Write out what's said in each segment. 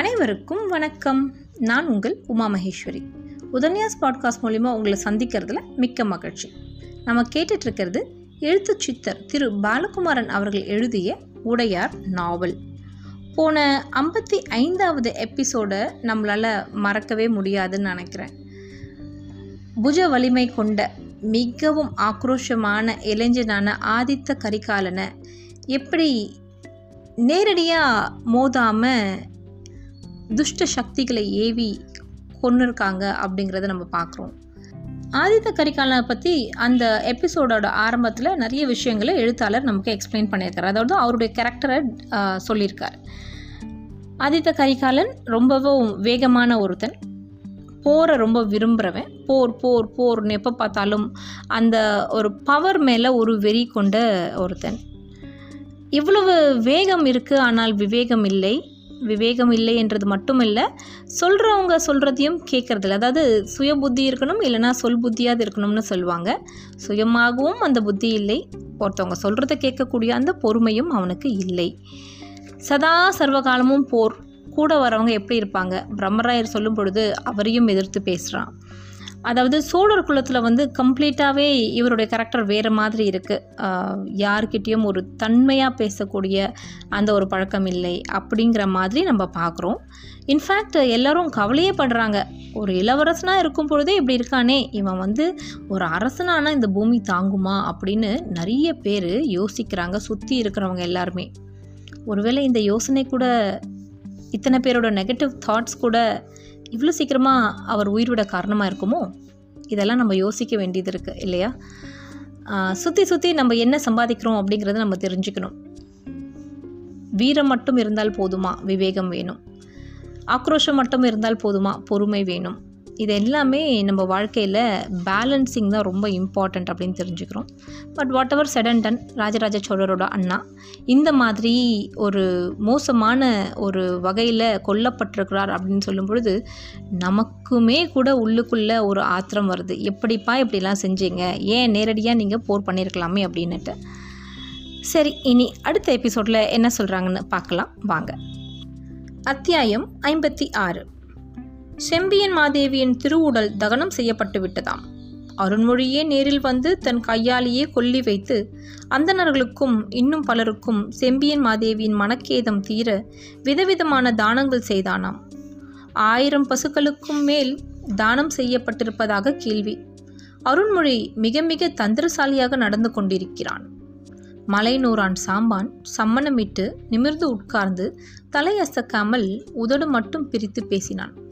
அனைவருக்கும் வணக்கம். நான் உங்கள் உமா மகேஸ்வரி. உதன்யாஸ் பாட்காஸ்ட் மூலிமா உங்களை சந்திக்கிறதுல மிக்க மகிழ்ச்சி. நம்ம கேட்டுட்ருக்கிறது எழுத்து சித்தர் திரு பாலகுமாரன் அவர்கள் எழுதிய உடையார் நாவல். போன ஐம்பத்தி ஐந்தாவது எபிசோடை நம்மளால் மறக்கவே முடியாதுன்னு நினைக்கிறேன். புஜ வலிமை கொண்ட மிகவும் ஆக்ரோஷமான இளைஞனான ஆதித்த கரிகாலனை எப்படி நேரடியாக மோதாமல் துஷ்ட சக்திகளை ஏவி கொண்டிருக்காங்க அப்படிங்கிறத நம்ம பார்க்குறோம். ஆதித்த கரிகாலனை பற்றி அந்த எபிசோடோட ஆரம்பத்தில் நிறைய விஷயங்களை எழுத்தாளர் நமக்கு எக்ஸ்பிளைன் பண்ணியிருக்காரு. அதாவது அவருடைய கேரக்டரை சொல்லியிருக்கார். ஆதித்த கரிகாலன் ரொம்பவும் வேகமான ஒருத்தன். போரை ரொம்ப விரும்புகிறவன் போர் போர் போர்னு எப்போ பார்த்தாலும் அந்த ஒரு பவர் மேலே ஒரு வெறி கொண்ட ஒருத்தன். இவ்வளவு வேகம் இருக்குது ஆனால் விவேகம் இல்லை. விவேகம் இல்லை என்றது மட்டும் இல்லை சொல்கிறவங்க சொல்கிறதையும் கேட்குறதில்ல அதாவது சுய புத்தி இருக்கணும் இல்லைனா சொல் புத்தியாவது இருக்கணும்னு சொல்லுவாங்க. சுயமாகவும் அந்த புத்தி இல்லை. ஒருத்தவங்க சொல்கிறத கேட்கக்கூடிய அந்த பொறுமையும் அவனுக்கு இல்லை. சதா சர்வகாலமும் போர். கூட வரவங்க எப்படி இருப்பாங்க? பிரம்மராயர் சொல்லும் பொழுது அவரையும் எதிர்த்து பேசுகிறான் அதாவது சோழர் குலத்தில் வந்து கம்ப்ளீட்டாகவே இவருடைய கேரக்டர் வேறு மாதிரி இருக்குது யார்கிட்டேயும் ஒரு தன்மையாக பேசக்கூடிய அந்த ஒரு பழக்கம் இல்லை அப்படிங்கிற மாதிரி நம்ம பார்க்குறோம். இன்ஃபேக்ட் எல்லோரும் கவலையே படுறாங்க. ஒரு இளவரசனாக இருக்கும் பொழுதே இப்படி இருக்கானே. இவன் வந்து ஒரு அரசனானா இந்த பூமி தாங்குமா அப்படின்னு நிறைய பேர் யோசிக்கிறாங்க சுற்றி இருக்கிறவங்க எல்லாருமே. ஒருவேளை இந்த யோசனை கூட இத்தனை பேரோட நெகட்டிவ் தாட்ஸ் கூட இவ்வளோ சீக்கிரமாக அவர் உயிர்விட காரணமாக இருக்குமோ? இதெல்லாம் நம்ம யோசிக்க வேண்டியது இருக்குது இல்லையா? சுற்றி சுற்றி நம்ம என்ன சம்பாதிக்கிறோம் அப்படிங்கிறத நம்ம தெரிஞ்சுக்கணும். வீரம் மட்டும் இருந்தால் போதுமா? விவேகம் வேணும். ஆக்ரோஷம் மட்டும் இருந்தால் போதுமா? பொறுமை வேணும். இது எல்லாமே நம்ம வாழ்க்கையில் பேலன்சிங் தான் ரொம்ப இம்பார்ட்டண்ட் அப்படின்னு தெரிஞ்சுக்கிறோம். பட் வாட் எவர் செடன்டன் டன் ராஜராஜ சோழரோட அண்ணா இந்த மாதிரி ஒரு மோசமான ஒரு வகையில் கொல்லப்பட்டிருக்கிறார் அப்படின்னு சொல்லும் பொழுது நமக்குமே கூட உள்ளுக்குள்ளே ஒரு ஆத்திரம் வருது. எப்படிப்பா இப்படிலாம் செஞ்சீங்க? ஏன் நேரடியாக நீங்கள் போர் பண்ணியிருக்கலாமே அப்படின்னுட்டு. சரி இனி அடுத்த எபிசோடில் என்ன சொல்கிறாங்கன்னு பார்க்கலாம். வாங்க. அத்தியாயம் ஐம்பத்தி ஆறு. செம்பியன் மாதேவியின் திருவுடல் தகனம் செய்யப்பட்டு விட்டதாம் அருண்மொழியே நேரில் வந்து தன் கையாலேயே கொல்லி வைத்து அந்தணர்களுக்கும் இன்னும் பலருக்கும் செம்பியன் மாதேவியின் மனக்கேதம் தீர விதவிதமான தானங்கள் செய்தானாம். ஆயிரம் பசுக்களுக்கும் மேல் தானம் செய்யப்பட்டிருப்பதாக கேள்வி. அருண்மொழி மிக மிக தந்திரசாலியாக நடந்து கொண்டிருக்கிறான். மலைநூறான் சாம்பான் சம்மணமிட்டு நிமிர்ந்து உட்கார்ந்து தலையசக்காமல் உதடு மட்டும் பிரித்து பேசினான்.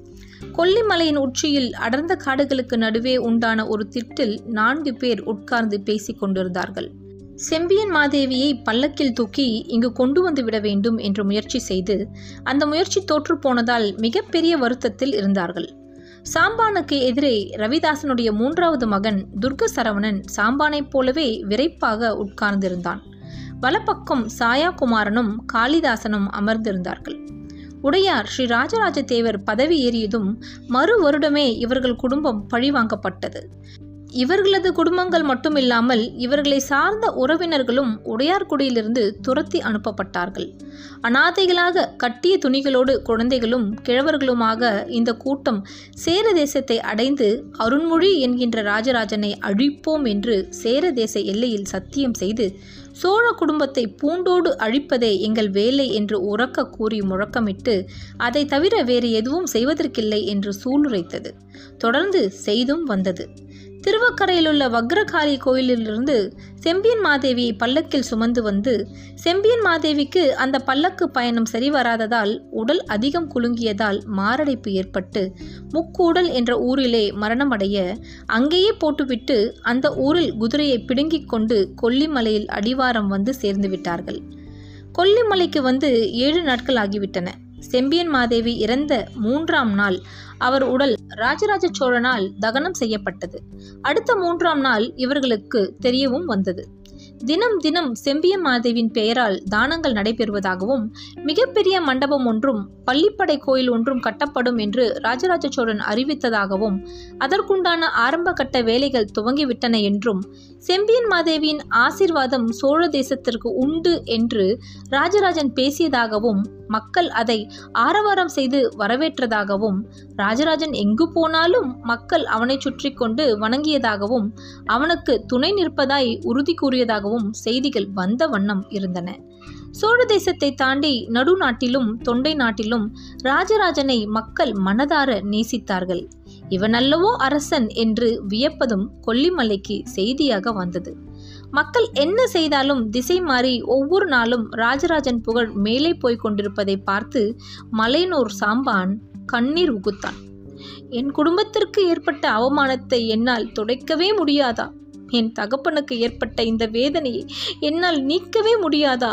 கொல்லிமலையின் உச்சியில் அடர்ந்த காடுகளுக்கு நடுவே உண்டான ஒரு திட்டில் நான்கு பேர் உட்கார்ந்து பேசிக் கொண்டிருந்தார்கள். செம்பியன் மாதேவியை பல்லக்கில் தூக்கி இங்கு கொண்டு வந்து விட வேண்டும் என்று முயற்சி செய்து அந்த முயற்சி தோற்று போனதால் மிகப்பெரிய வருத்தத்தில் இருந்தார்கள். சாம்பானுக்கு எதிரே ரவிதாசனுடைய மூன்றாவது மகன் துர்க சரவணன் சாம்பானைப் போலவே விரைப்பாக உட்கார்ந்திருந்தான். வலப்பக்கம் சாயாகுமாரனும் காளிதாசனும் அமர்ந்திருந்தார்கள். உடையார் ஸ்ரீ ராஜராஜ தேவர் பதவி ஏறியதும் மறு வருடமே இவர்கள் குடும்பம் பழிவாங்கப்பட்டது. இவர்களது குடும்பங்கள் மட்டுமில்லாமல் இவர்களை சார்ந்த உறவினர்களும் உடையார்குடியிலிருந்து துரத்தி அனுப்பப்பட்டார்கள். அனாதைகளாக கட்டிய துணிகளோடு குழந்தைகளும் கிழவர்களுமாக இந்த கூட்டம் சேர தேசத்தை அடைந்து அருண்மொழி என்கின்ற ராஜராஜனை அழிப்போம் என்று சேர தேச எல்லையில் சத்தியம் செய்து சோழ குடும்பத்தை பூண்டோடு அழிப்பதே எங்கள் வேலை என்று உறக்க கூறி முழக்கமிட்டு அதை தவிர வேறு எதுவும் செய்வதற்கில்லை என்று சூளுரைத்தது. தொடர்ந்து செய்தும் வந்தது. திருவக்கரையிலுள்ள வக்ரகாளி கோயிலிலிருந்து செம்பியன் மாதேவியை பல்லக்கில் சுமந்து வந்து செம்பியன் மாதேவிக்கு அந்த பல்லக்கு பயணம் சரிவராததால் உடல் அதிகம் குலுங்கியதால் மாரடைப்பு ஏற்பட்டு முக்கூடல் என்ற ஊரிலே மரணமடைய அங்கேயே போட்டுவிட்டு அந்த ஊரில் குதிரையை பிடுங்கிக் கொண்டு கொல்லிமலையில் அடிவாரம் வந்து சேர்ந்து விட்டார்கள். கொல்லிமலைக்கு வந்து ஏழு நாட்கள் ஆகிவிட்டன. செம்பியன் மாதேவி இறந்த மூன்றாம் நாள் அவர் உடல் ராஜராஜ சோழனால் தகனம் செய்யப்பட்டது. அடுத்த மூன்றாம் நாள் இவர்களுக்கு தெரியவும் வந்தது. தினம் தினம் செம்பிய மாதேவின் பெயரால் தானங்கள் நடைபெறுவதாகவும் மிகப்பெரிய மண்டபம் ஒன்றும் பள்ளிப்படை கோயில் ஒன்றும் கட்டப்படும் என்று ராஜராஜ சோழன் அறிவித்ததாகவும் அதற்குண்டான ஆரம்ப கட்ட வேலைகள் துவங்கிவிட்டன என்றும் செம்பியன் மாதேவியின் ஆசிர்வாதம் சோழ தேசத்திற்கு உண்டு என்று ராஜராஜன் பேசியதாகவும் மக்கள் அதை ஆரவாரம் செய்து வரவேற்றதாகவும் ராஜராஜன் எங்கு போனாலும் மக்கள் அவனை சுற்றி கொண்டு வணங்கியதாகவும் அவனுக்கு துணை நிற்பதாய் உறுதி கூறியதாகவும் செய்திகள் வந்த வண்ணம் இருந்தன. சோழ தேசத்தை தாண்டி நடுநாட்டிலும் தொண்டை நாட்டிலும் ராஜராஜனை மக்கள் மனதார நேசித்தார்கள். இவனல்லவோ அரசன் என்று வியப்பதும் கொல்லிமலைக்கு செய்தியாக வந்தது. மக்கள் என்ன செய்தாலும் திசை மாறி ஒவ்வொரு நாளும் ராஜராஜன் புகழ் மேலே போய்க் கொண்டிருப்பதை பார்த்து மலையனூர் சாம்பான் கண்ணீர் உகுத்தான். என் குடும்பத்திற்கு ஏற்பட்ட அவமானத்தை என்னால் துடைக்கவே முடியாதா? என் தகப்பனுக்கு ஏற்பட்ட இந்த வேதனையை என்னால் நீக்கவே முடியாதா?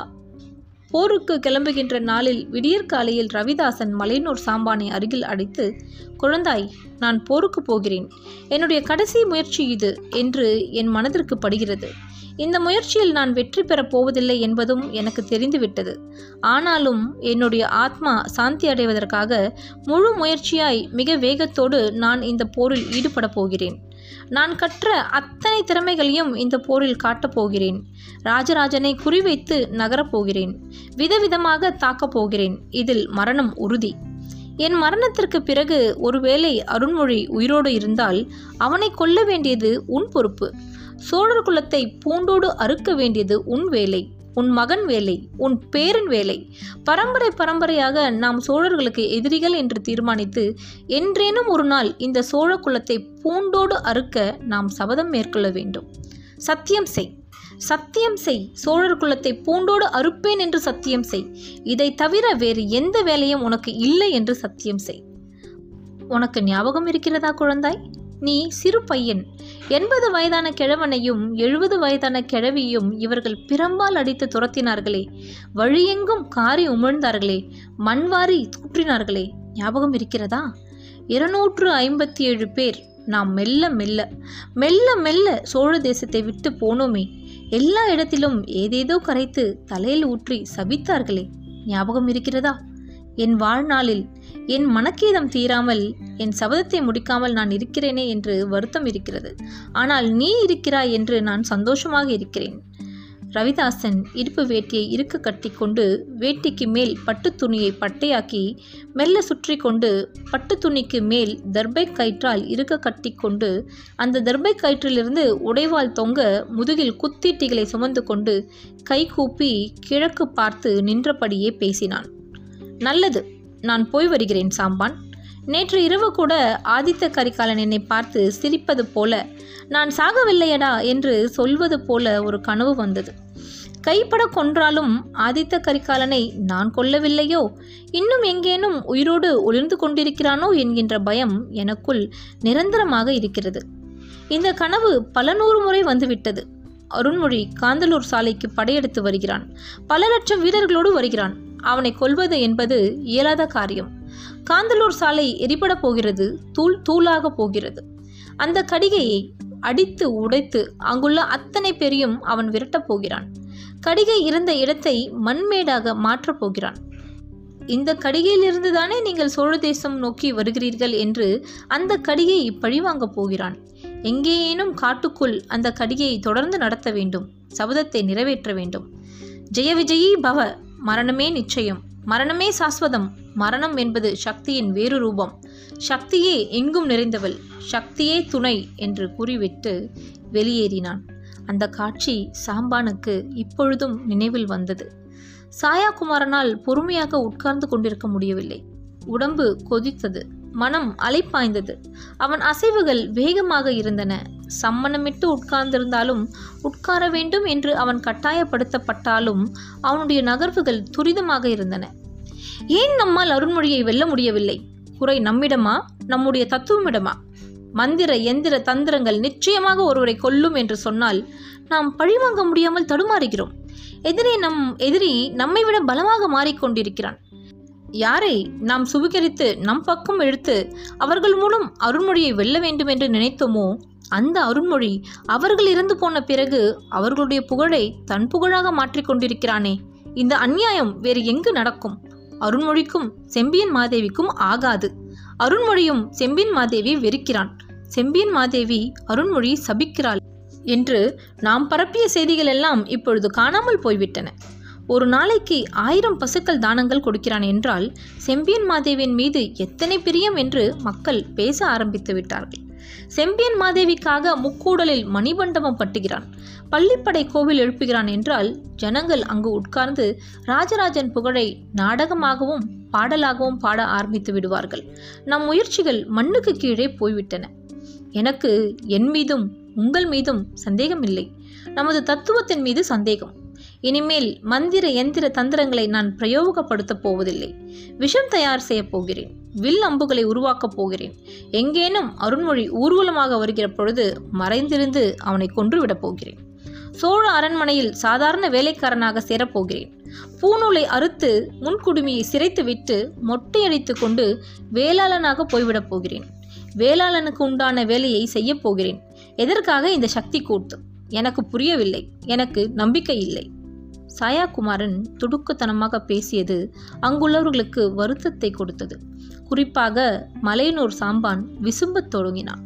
போருக்கு கிளம்புகின்ற நாளில் விடியற்காலையில் ரவிதாசன் மலையனூர் சாம்பானை அருகில் அடைத்து குழந்தாய் நான் போருக்கு போகிறேன். என்னுடைய கடைசி முயற்சி இது என்று என் மனதிற்கு படுகிறது. இந்த முயற்சியில் நான் வெற்றி பெறப் போவதில்லை என்பதும் எனக்கு தெரிந்துவிட்டது. ஆனாலும் என்னுடைய ஆத்மா சாந்தி அடைவதற்காக முழு முயற்சியாய் மிக வேகத்தோடு நான் இந்த போரில் ஈடுபடப் போகிறேன். நான் கற்ற அத்தனை திறமைகளையும் இந்த போரில் காட்டப் போகிறேன். ராஜராஜனை குறிவைத்து நகரப் போகிறேன். விதவிதமாக தாக்கப் போகிறேன். இதில் மரணம் உறுதி. என் மரணத்திற்கு பிறகு ஒருவேளை அருண்மொழி உயிரோடு இருந்தால் அவனை கொல்ல வேண்டியது உன் பொறுப்பு. சோழர் குலத்தை பூண்டோடு அறுக்க வேண்டியது உன் வேலை உன் மகன் வேலை உன் பேரன் வேலை. பரம்பரை பரம்பரையாக நாம் சோழர்களுக்கு எதிரிகள் என்று தீர்மானித்து என்றேனும் ஒரு நாள் இந்த சோழ குலத்தை பூண்டோடு அறுக்க நாம் சபதம் மேற்கொள்ள வேண்டும். சத்தியம் செய். சத்தியம் செய். சோழர் குலத்தை பூண்டோடு அறுப்பேன் என்று சத்தியம் செய். இதை தவிர வேறு எந்த வேலையும் உனக்கு இல்லை என்று சத்தியம் செய். உனக்கு ஞாபகம் இருக்கிறதா குழந்தாய்? நீ சிறு பையன். எண்பது வயதான கிழவனையும் எழுபது வயதான கிழவியும் இவர்கள் பிரம்பால் அடித்து துரத்தினார்களே. வழியெங்கும் காரி உமிழ்ந்தார்களே. மண்வாரி தூற்றினார்களே. ஞாபகம் இருக்கிறதா? இருநூற்று ஐம்பத்தி ஏழு பேர் நாம் மெல்ல மெல்ல மெல்ல மெல்ல சோழ தேசத்தை விட்டு போனோமே. எல்லா இடத்திலும் ஏதேதோ கரைத்து தலையில் ஊற்றி சபித்தார்களே. ஞாபகம் இருக்கிறதா? என் வாழ்நாளில் என் மனக்கேதம் தீராமல் என் சபதத்தை முடிக்காமல் நான் இருக்கிறேனே என்று வருத்தம் இருக்கிறது. ஆனால் நீ இருக்கிறாய் என்று நான் சந்தோஷமாக இருக்கிறேன். ரவிதாசன் இடுப்பு வேட்டியை இருக்க கட்டிக்கொண்டு வேட்டிக்கு மேல் பட்டு துணியை பட்டையாக்கி மெல்ல சுற்றி கொண்டு பட்டு துணிக்கு மேல் தர்பை கயிற்றால் இருக்க கட்டிக்கொண்டு அந்த தர்பை கயிற்றிலிருந்து உடைவால் தொங்க முதுகில் குத்தீட்டிகளை சுமந்து கொண்டு கை கூப்பி கிழக்கு பார்த்து நின்றபடியே பேசினான். நல்லது நான் போய் வருகிறேன் சாம்பான். நேற்று இரவு கூட ஆதித்த கரிகாலன் என்னை பார்த்து சிரிப்பது போல நான் சாகவில்லையடா என்று சொல்வது போல ஒரு கனவு வந்தது. கைப்பட கொன்றாலும் ஆதித்த கரிகாலனை நான் கொல்லவில்லையோ இன்னும் எங்கேனும் உயிரோடு ஒளிர்ந்து கொண்டிருக்கிறானோ என்கின்ற பயம் எனக்குள் நிரந்தரமாக இருக்கிறது. இந்த கனவு பல நூறு முறை வந்துவிட்டது. அருண்மொழி காந்தலூர் சாலைக்கு படையெடுத்து வருகிறான். பல லட்சம் வீரர்களோடு வருகிறான். அவனை கொல்வது என்பது இயலாத காரியம். காந்தலூர் சாலை எரிபட போகிறது தூள் தூளாக போகிறது. அந்த கடிகையை அடித்து உடைத்து அங்குள்ள அத்தனை பேரையும் அவன் விரட்டப் போகிறான். கடிகை இருந்த இடத்தை மண்மேடாக மாற்றப் போகிறான். இந்த கடிகையிலிருந்து தானே நீங்கள் சோழ தேசம் நோக்கி வருகிறீர்கள் என்று அந்த கடிகையை பழிவாங்கப் போகிறான். எங்கேயேனும் காட்டுக்குள் அந்த கடிகையை தொடர்ந்து நடத்த வேண்டும் சபதத்தை நிறைவேற்ற வேண்டும். ஜெய விஜயி பவ மரணமே நிச்சயம். மரணமே சாஸ்வதம். மரணம் என்பது சக்தியின் வேறு ரூபம். சக்தியே எங்கும் நிறைந்தவள். சக்தியே துணை என்று கூறிவிட்டு வெளியேறினான். அந்த காட்சி சாம்பானுக்கு இப்பொழுதும் நினைவில் வந்தது. சாயாகுமாரனால் பொறுமையாக உட்கார்ந்து கொண்டிருக்க முடியவில்லை. உடம்பு கொதித்தது. மனம் அலைப்பாய்ந்தது. அவன் அசைவுகள் வேகமாக இருந்தன. சம்மணமிட்டு உட்கார்ந்திருந்தாலும் உட்கார வேண்டும் என்று அவன் கட்டாயப்படுத்தப்பட்டாலும் அவனுடைய நகர்வுகள் துரிதமாக இருந்தன. ஏன் நம்மால் அருண்மொழியை வெல்ல முடியவில்லை? குறை நம்மிடமா? நம்முடைய தத்துவமிடமா? மந்திர எந்திர தந்திரங்கள் நிச்சயமாக ஒருவரை கொல்லும் என்று சொன்னால் நாம் பழிவாங்க முடியாமல் தடுமாறுகிறோம். எதிரி நம் எதிரி நம்மை விட பலமாக மாறிக்கொண்டிருக்கிறான். யாரை நாம் சுவீகரித்து நம் பக்கம் இழுத்து அவர்கள் மூலம் அருண்மொழியை வெல்ல வேண்டும் என்று நினைத்தோமோ அந்த அருண்மொழி அவர்கள் இறந்து போன பிறகு அவர்களுடைய புகழை தன் புகழாக மாற்றிக் கொண்டிருக்கிறானே. இந்த அந்நியாயம் வேறு எங்கு நடக்கும்? அருண்மொழிக்கும் செம்பியன் மாதேவிக்கும் ஆகாது. அருண்மொழியும் செம்பியன் மாதேவி வெறுக்கிறான். செம்பியன் மாதேவி அருண்மொழி சபிக்கிறாள் என்று நாம் பரப்பிய செய்திகள் எல்லாம் இப்பொழுது காணாமல் போய்விட்டன. ஒரு நாளைக்கு ஆயிரம் பசுக்கள் தானங்கள் கொடுக்கிறான் என்றால் செம்பியன் மாதேவியின் மீது எத்தனை பிரியம் என்று மக்கள் பேச ஆரம்பித்து விட்டார்கள். செம்பியன் மாதேவிக்காக முக்கூடலில் மணிமண்டபம் பட்டுகிறான். பள்ளிப்படை கோவில் எழுப்புகிறான் என்றால் ஜனங்கள் அங்கு உட்கார்ந்து ராஜராஜன் புகழை நாடகமாகவும் பாடலாகவும் பாட ஆரம்பித்து விடுவார்கள். நம் முயற்சிகள் மண்ணுக்கு கீழே போய்விட்டன. எனக்கு என் மீதும் உங்கள் மீதும் சந்தேகம் இல்லை நமது தத்துவத்தின் மீது சந்தேகம். இனிமேல் மந்திர எந்திர தந்திரங்களை நான் பிரயோகப்படுத்தப் போவதில்லை. விஷம் தயார் செய்யப் போகிறேன். வில் அம்புகளை உருவாக்கப் போகிறேன். எங்கேனும் அருண்மொழி ஊர்வலமாக வருகிற பொழுது மறைந்திருந்து அவனை கொன்றுவிடப் போகிறேன். சோழ அரண்மனையில் சாதாரண வேலைக்காரனாக சேரப்போகிறேன் பூநூலை அறுத்து முன்குடுமியை சிரைத்துவிட்டு மொட்டையடித்து கொண்டு வேளாளனாக போய்விடப் போகிறேன். வேளாளனுக்கு உண்டான வேலையை செய்யப் போகிறேன். எதற்காக இந்த சக்தி கூட்டு? எனக்கு புரியவில்லை. எனக்கு நம்பிக்கை இல்லை. சாயாகுமாரன் துடுக்குத்தனமாக பேசியது அங்குள்ளவர்களுக்கு வருத்தத்தை கொடுத்தது. குறிப்பாக மலையனூர் சாம்பான் விசும்பத் தொடங்கினான்.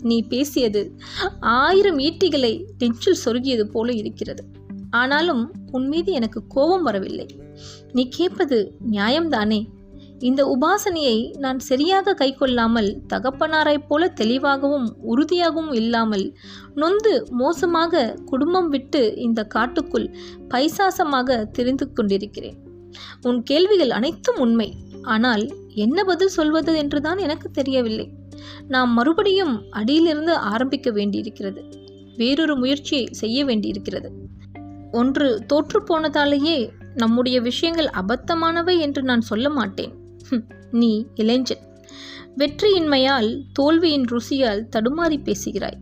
நீ பேசியது ஆயிரம் ஈட்டிகளை நெஞ்சில் சொருகியது போல இருக்கிறது. ஆனாலும் உன் மீது எனக்கு கோபம் வரவில்லை. நீ கேட்பது நியாயம்தானே? இந்த உபாசனையை நான் சரியாக கைக்கொள்ளாமல் தகப்பனாரைப் போல தெளிவாகவும் உறுதியாகவும் இல்லாமல் நொந்து மோசமாக குடும்பம் விட்டு இந்த காட்டுக்குள் பைசாசமாக தெரிந்து கொண்டிருக்கிறேன். உன் கேள்விகள் அனைத்தும் உண்மை. ஆனால் என்ன பதில் சொல்வது என்றுதான் எனக்கு தெரியவில்லை. நாம் மறுபடியும் அடியிலிருந்து ஆரம்பிக்க வேண்டியிருக்கிறது. வேறொரு முயற்சியை செய்ய வேண்டியிருக்கிறது. ஒன்று தோற்று போனதாலேயே நம்முடைய விஷயங்கள் அபத்தமானவை என்று நான் சொல்ல மாட்டேன். நீ இளைஞன். வெற்றியின்மையால் தோல்வியின் ருசியால் தடுமாறி பேசுகிறாய்.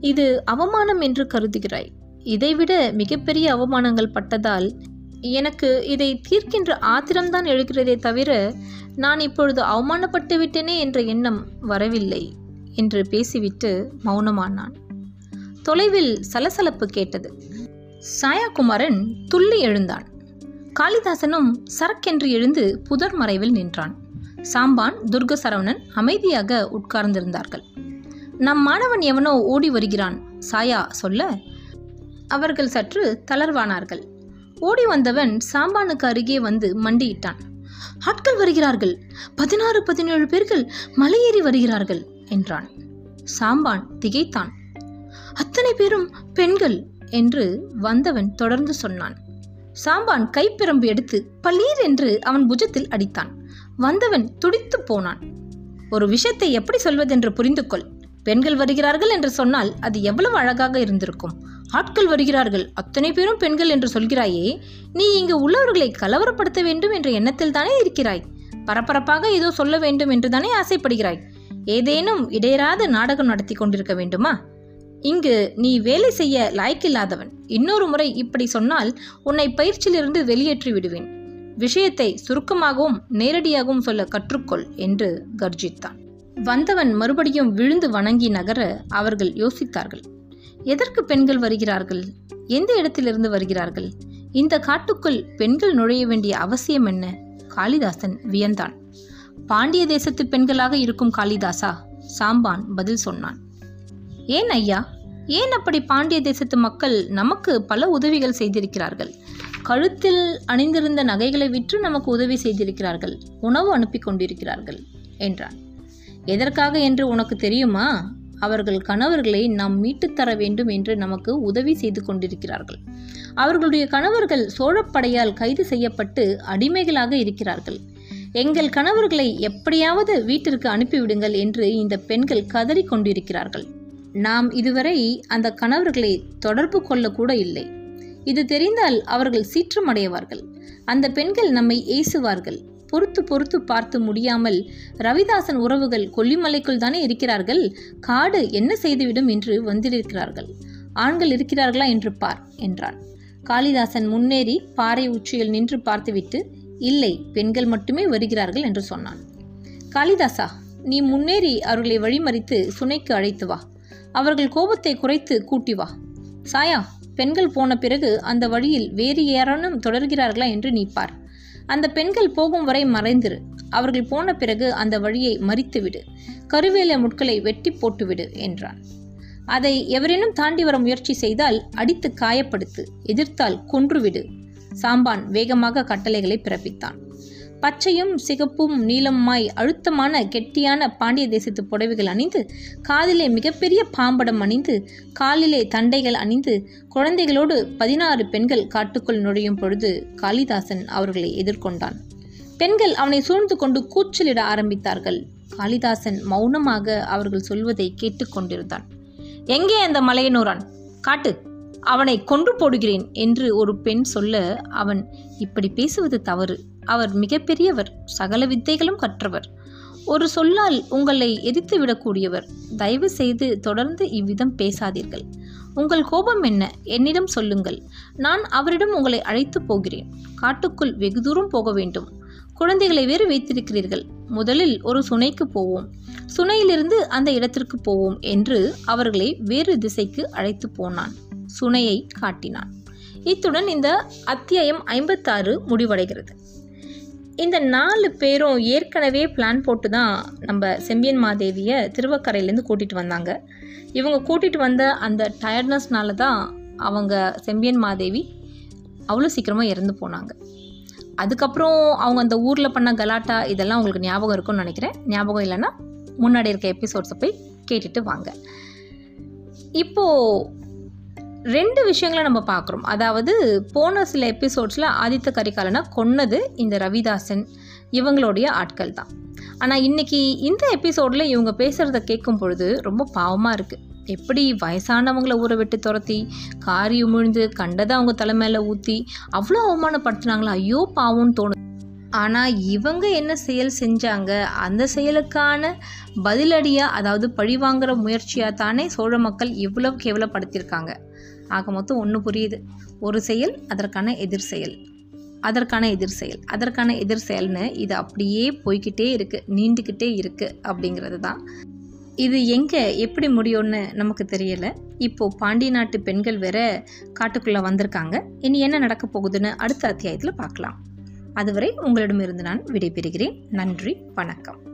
இது அவமானம் என்று கருதுகிறாய். இதைவிட மிகப்பெரிய அவமானங்கள் பட்டதால் எனக்கு இதை தீர்க்கின்ற ஆத்திரம்தான் எழுகிறதே தவிர நான் இப்பொழுது அவமானப்பட்டு விட்டேனே என்ற எண்ணம் வரவில்லை என்று பேசிவிட்டு மௌனமானான். தொலைவில் சலசலப்பு கேட்டது. சாயாகுமாரன் துள்ளி எழுந்தான். காளிதாசனும் சரக்கென்று எழுந்து புதர் மறைவில் நின்றான். சாம்பான் துர்க சரவணன் அமைதியாக உட்கார்ந்திருந்தார்கள். நம் மாணவன் எவனோ ஓடி வருகிறான் சாயா சொல்ல அவர்கள் சற்று தளர்வானார்கள். ஓடி வந்தவன் சாம்பானுக்கு அருகே வந்து மண்டியிட்டான். ஆட்கள் வருகிறார்கள் பதினாறு பதினேழு பேர்கள் மலையேறி வருகிறார்கள் என்றான். சாம்பான் திகைத்தான். அத்தனை பேரும் பெண்கள் என்று வந்தவன் தொடர்ந்து சொன்னான். சாம்பான் கைப்பிரம்பு எடுத்து பளீர் என்று அவன் புஜத்தில் அடித்தான். வந்தவன் துடித்துப் போனான். ஒரு விஷயத்தை எப்படி சொல்வதென்று புரிந்து கொள் பெண்கள் வருகிறார்கள் என்று சொன்னால் அது எவ்வளவு அழகாக இருந்திருக்கும். ஆட்கள் வருகிறார்கள். அத்தனை பேரும் பெண்கள் என்று சொல்கிறாயே. நீ இங்கு உள்ளவர்களை கலவரப்படுத்த வேண்டும் என்ற எண்ணத்தில் தானே இருக்கிறாய். பரபரப்பாக ஏதோ சொல்ல வேண்டும் என்று தானே ஆசைப்படுகிறாய். ஏதேனும் இடையராது நாடகம் நடத்தி கொண்டிருக்க வேண்டுமா? இங்கு நீ வேலை செய்ய லாய்க்கில்லாதவன். இன்னொரு முறை இப்படி சொன்னால் உன்னை பயிற்சியிலிருந்து வெளியேற்றி விடுவேன். விஷயத்தை சுருக்கமாகவும் நேரடியாகவும் சொல்ல கற்றுக்கொள் என்று கர்ஜித்தான். வந்தவன் மறுபடியும் விழுந்து வணங்கி நகர அவர்கள் யோசித்தார்கள். எதற்கு பெண்கள் வருகிறார்கள்? எந்த இடத்திலிருந்து வருகிறார்கள்? இந்த காட்டுக்குள் பெண்கள் நுழைய வேண்டிய அவசியம் என்ன? காளிதாசன் வியந்தான். பாண்டிய தேசத்து பெண்களாக இருக்கும் காளிதாசா? சாம்பான் பதில் சொன்னான். ஏன் ஐயா? ஏன் அப்படி பாண்டிய தேசத்து மக்கள் நமக்கு பல உதவிகள் செய்திருக்கிறார்கள்? கழுத்தில் அணிந்திருந்த நகைகளை விற்று நமக்கு உதவி செய்திருக்கிறார்கள். உணவு அனுப்பி கொண்டிருக்கிறார்கள் என்றான். எதற்காக என்று உனக்கு தெரியுமா? அவர்கள் கணவர்களை நாம் மீட்டுத் தர வேண்டும் என்று நமக்கு உதவி செய்து கொண்டிருக்கிறார்கள். அவர்களுடைய கணவர்கள் சோழப்படையால் கைது செய்யப்பட்டு அடிமைகளாக இருக்கிறார்கள். எங்கள் கணவர்களை எப்படியாவது வீட்டிற்கு அனுப்பிவிடுங்கள் என்று இந்த பெண்கள் கதறிக் கொண்டிருக்கிறார்கள். நாம் இதுவரை அந்த கணவர்களை தொடர்பு கொள்ளக்கூட இல்லை. இது தெரிந்தால் அவர்கள் சீற்றமடைவார்கள் அந்த பெண்கள் நம்மை ஏசுவார்கள். பொறுத்து பொறுத்து பார்த்து முடியாமல் ரவிதாசன் உறவுகள் கொல்லிமலைக்குள் தானே இருக்கிறார்கள்? காடு என்ன செய்துவிடும் என்று வந்திருக்கிறார்கள். ஆண்கள் இருக்கிறார்களா என்று பார் என்றான். காளிதாசன் முன்னேறி பாறை உச்சியில் நின்று பார்த்துவிட்டு இல்லை பெண்கள் மட்டுமே வருகிறார்கள் என்று சொன்னான். காளிதாசா நீ முன்னேறி அவர்களை வழிமறித்து சுனைக்கு அழைத்து வா. அவர்கள் கோபத்தை குறைத்து கூட்டி வா. சாயா பெண்கள் போன பிறகு அந்த வழியில் வேறு யாரானும் தொடர்கிறார்களா என்று நீப்பார் அந்த பெண்கள் போகும் வரை மறைந்திரு. அவர்கள் போன பிறகு அந்த வழியை மறித்துவிடு. கருவேல முட்களை வெட்டி போட்டுவிடு என்றான். அதை எவரேனும் தாண்டி வர முயற்சி செய்தால் அடித்து காயப்படுத்து எதிர்த்தால் கொன்றுவிடு. சாம்பான் வேகமாக கட்டளைகளை பிறப்பித்தான். பச்சையும் சிகப்பும் நீளமாய் அழுத்தமான கெட்டியான பாண்டிய தேசத்து புடவைகள் அணிந்து காதிலே மிகப்பெரிய பாம்படம் அணிந்து காலிலே தண்டைகள் அணிந்து குழந்தைகளோடு பதினாறு பெண்கள் காட்டுக்குள் நுழையும் பொழுது காளிதாசன் அவர்களை எதிர்கொண்டான். பெண்கள் அவனை சூழ்ந்து கொண்டு கூச்சலிட ஆரம்பித்தார்கள். காளிதாசன் மௌனமாக அவர்கள் சொல்வதை கேட்டுக்கொண்டிருந்தான் எங்கே அந்த மலையனூரான்? காட்டு அவனை கொன்று போடுகிறேன் என்று ஒரு பெண் சொல்ல அவன் இப்படி பேசுவது தவறு. அவர் மிகப்பெரியவர் சகல வித்தைகளும் கற்றவர். ஒரு சொல்லால் உங்களை எரித்து விடக்கூடியவர் தயவு செய்து தொடர்ந்து இவ்விதம் பேசாதீர்கள். உங்கள் கோபம் என்ன? என்னிடம் சொல்லுங்கள். நான் அவரிடம் உங்களை அழைத்து போகிறேன். காட்டுக்குள் வெகு தூரம் போக வேண்டும். குழந்தைகளை வேறு வைத்திருக்கிறீர்கள். முதலில் ஒரு சுனைக்கு போவோம். சுனையிலிருந்து அந்த இடத்திற்கு போவோம் என்று அவர்களை வேறு திசைக்கு அழைத்து போனான். சுனையை காட்டினான். இத்துடன் இந்த அத்தியாயம் ஐம்பத்தாறு முடிவடைகிறது. இந்த நாலு பேரும் ஏற்கனவே பிளான் போட்டு தான் நம்ம செம்பியன் மாதேவியை திருவக்கரையிலேருந்து கூட்டிகிட்டு வந்தாங்க. இவங்க கூட்டிகிட்டு வந்த அந்த டயர்ட்னஸ்னால தான் அவங்க செம்பியன் மாதேவி அவ்வளோ சீக்கிரமாக இறந்து போனாங்க. அதுக்கப்புறம் அவங்க அந்த ஊரில் பண்ண கலாட்டா இதெல்லாம் உங்களுக்கு ஞாபகம் இருக்கும்னு நினைக்கிறேன். ஞாபகம் இல்லைன்னா முன்னாடி இருக்க எபிசோட்ஸை போய் கேட்டுட்டு வாங்க. இப்போது ரெண்டு விஷயங்களை நம்ம பார்க்குறோம். அதாவது போன சில எபிசோட்ஸில் ஆதித்த கரிகாலனை கொன்னது இந்த ரவிதாசன் இவங்களுடைய ஆட்கள் தான். ஆனால் இன்றைக்கி இந்த எபிசோடில் இவங்க பேசுகிறத கேட்கும் பொழுது ரொம்ப பாவமாக இருக்குது எப்படி வயசானவங்களை ஊரை விட்டு துரத்தி காரி உமிழ்ந்து கண்டதை அவங்க தலைமையில் ஊற்றி அவ்வளோ அவமானப்படுத்துனாங்களா? ஐயோ பாவம்னு தோணுது. ஆனால் இவங்க என்ன செயல் செஞ்சாங்க? அந்த செயலுக்கான பதிலடியாக அதாவது பழிவாங்கிற முயற்சியாக தானே சோழ மக்கள் இவ்வளவு கேவலப்படுத்தியிருக்காங்க. ஆக மொத்தம் ஒன்று புரியுது. ஒரு செயல் அதற்கான எதிர் செயல். அதற்கான எதிர் செயல். அதற்கான எதிர் செயல்னு இது அப்படியே போய்கிட்டே இருக்குது நீண்டுக்கிட்டே இருக்குது அப்படிங்கிறது தான். இது எங்கே எப்படி முடியும்னு நமக்கு தெரியலை. இப்போது பாண்டிய நாட்டு பெண்கள் வேற காட்டுக்குள்ளே வந்திருக்காங்க. இனி என்ன நடக்க போகுதுன்னு அடுத்த அத்தியாயத்தில் பார்க்கலாம். அதுவரை உங்களிடமிருந்து நான் விடைபெறுகிறேன். நன்றி வணக்கம்.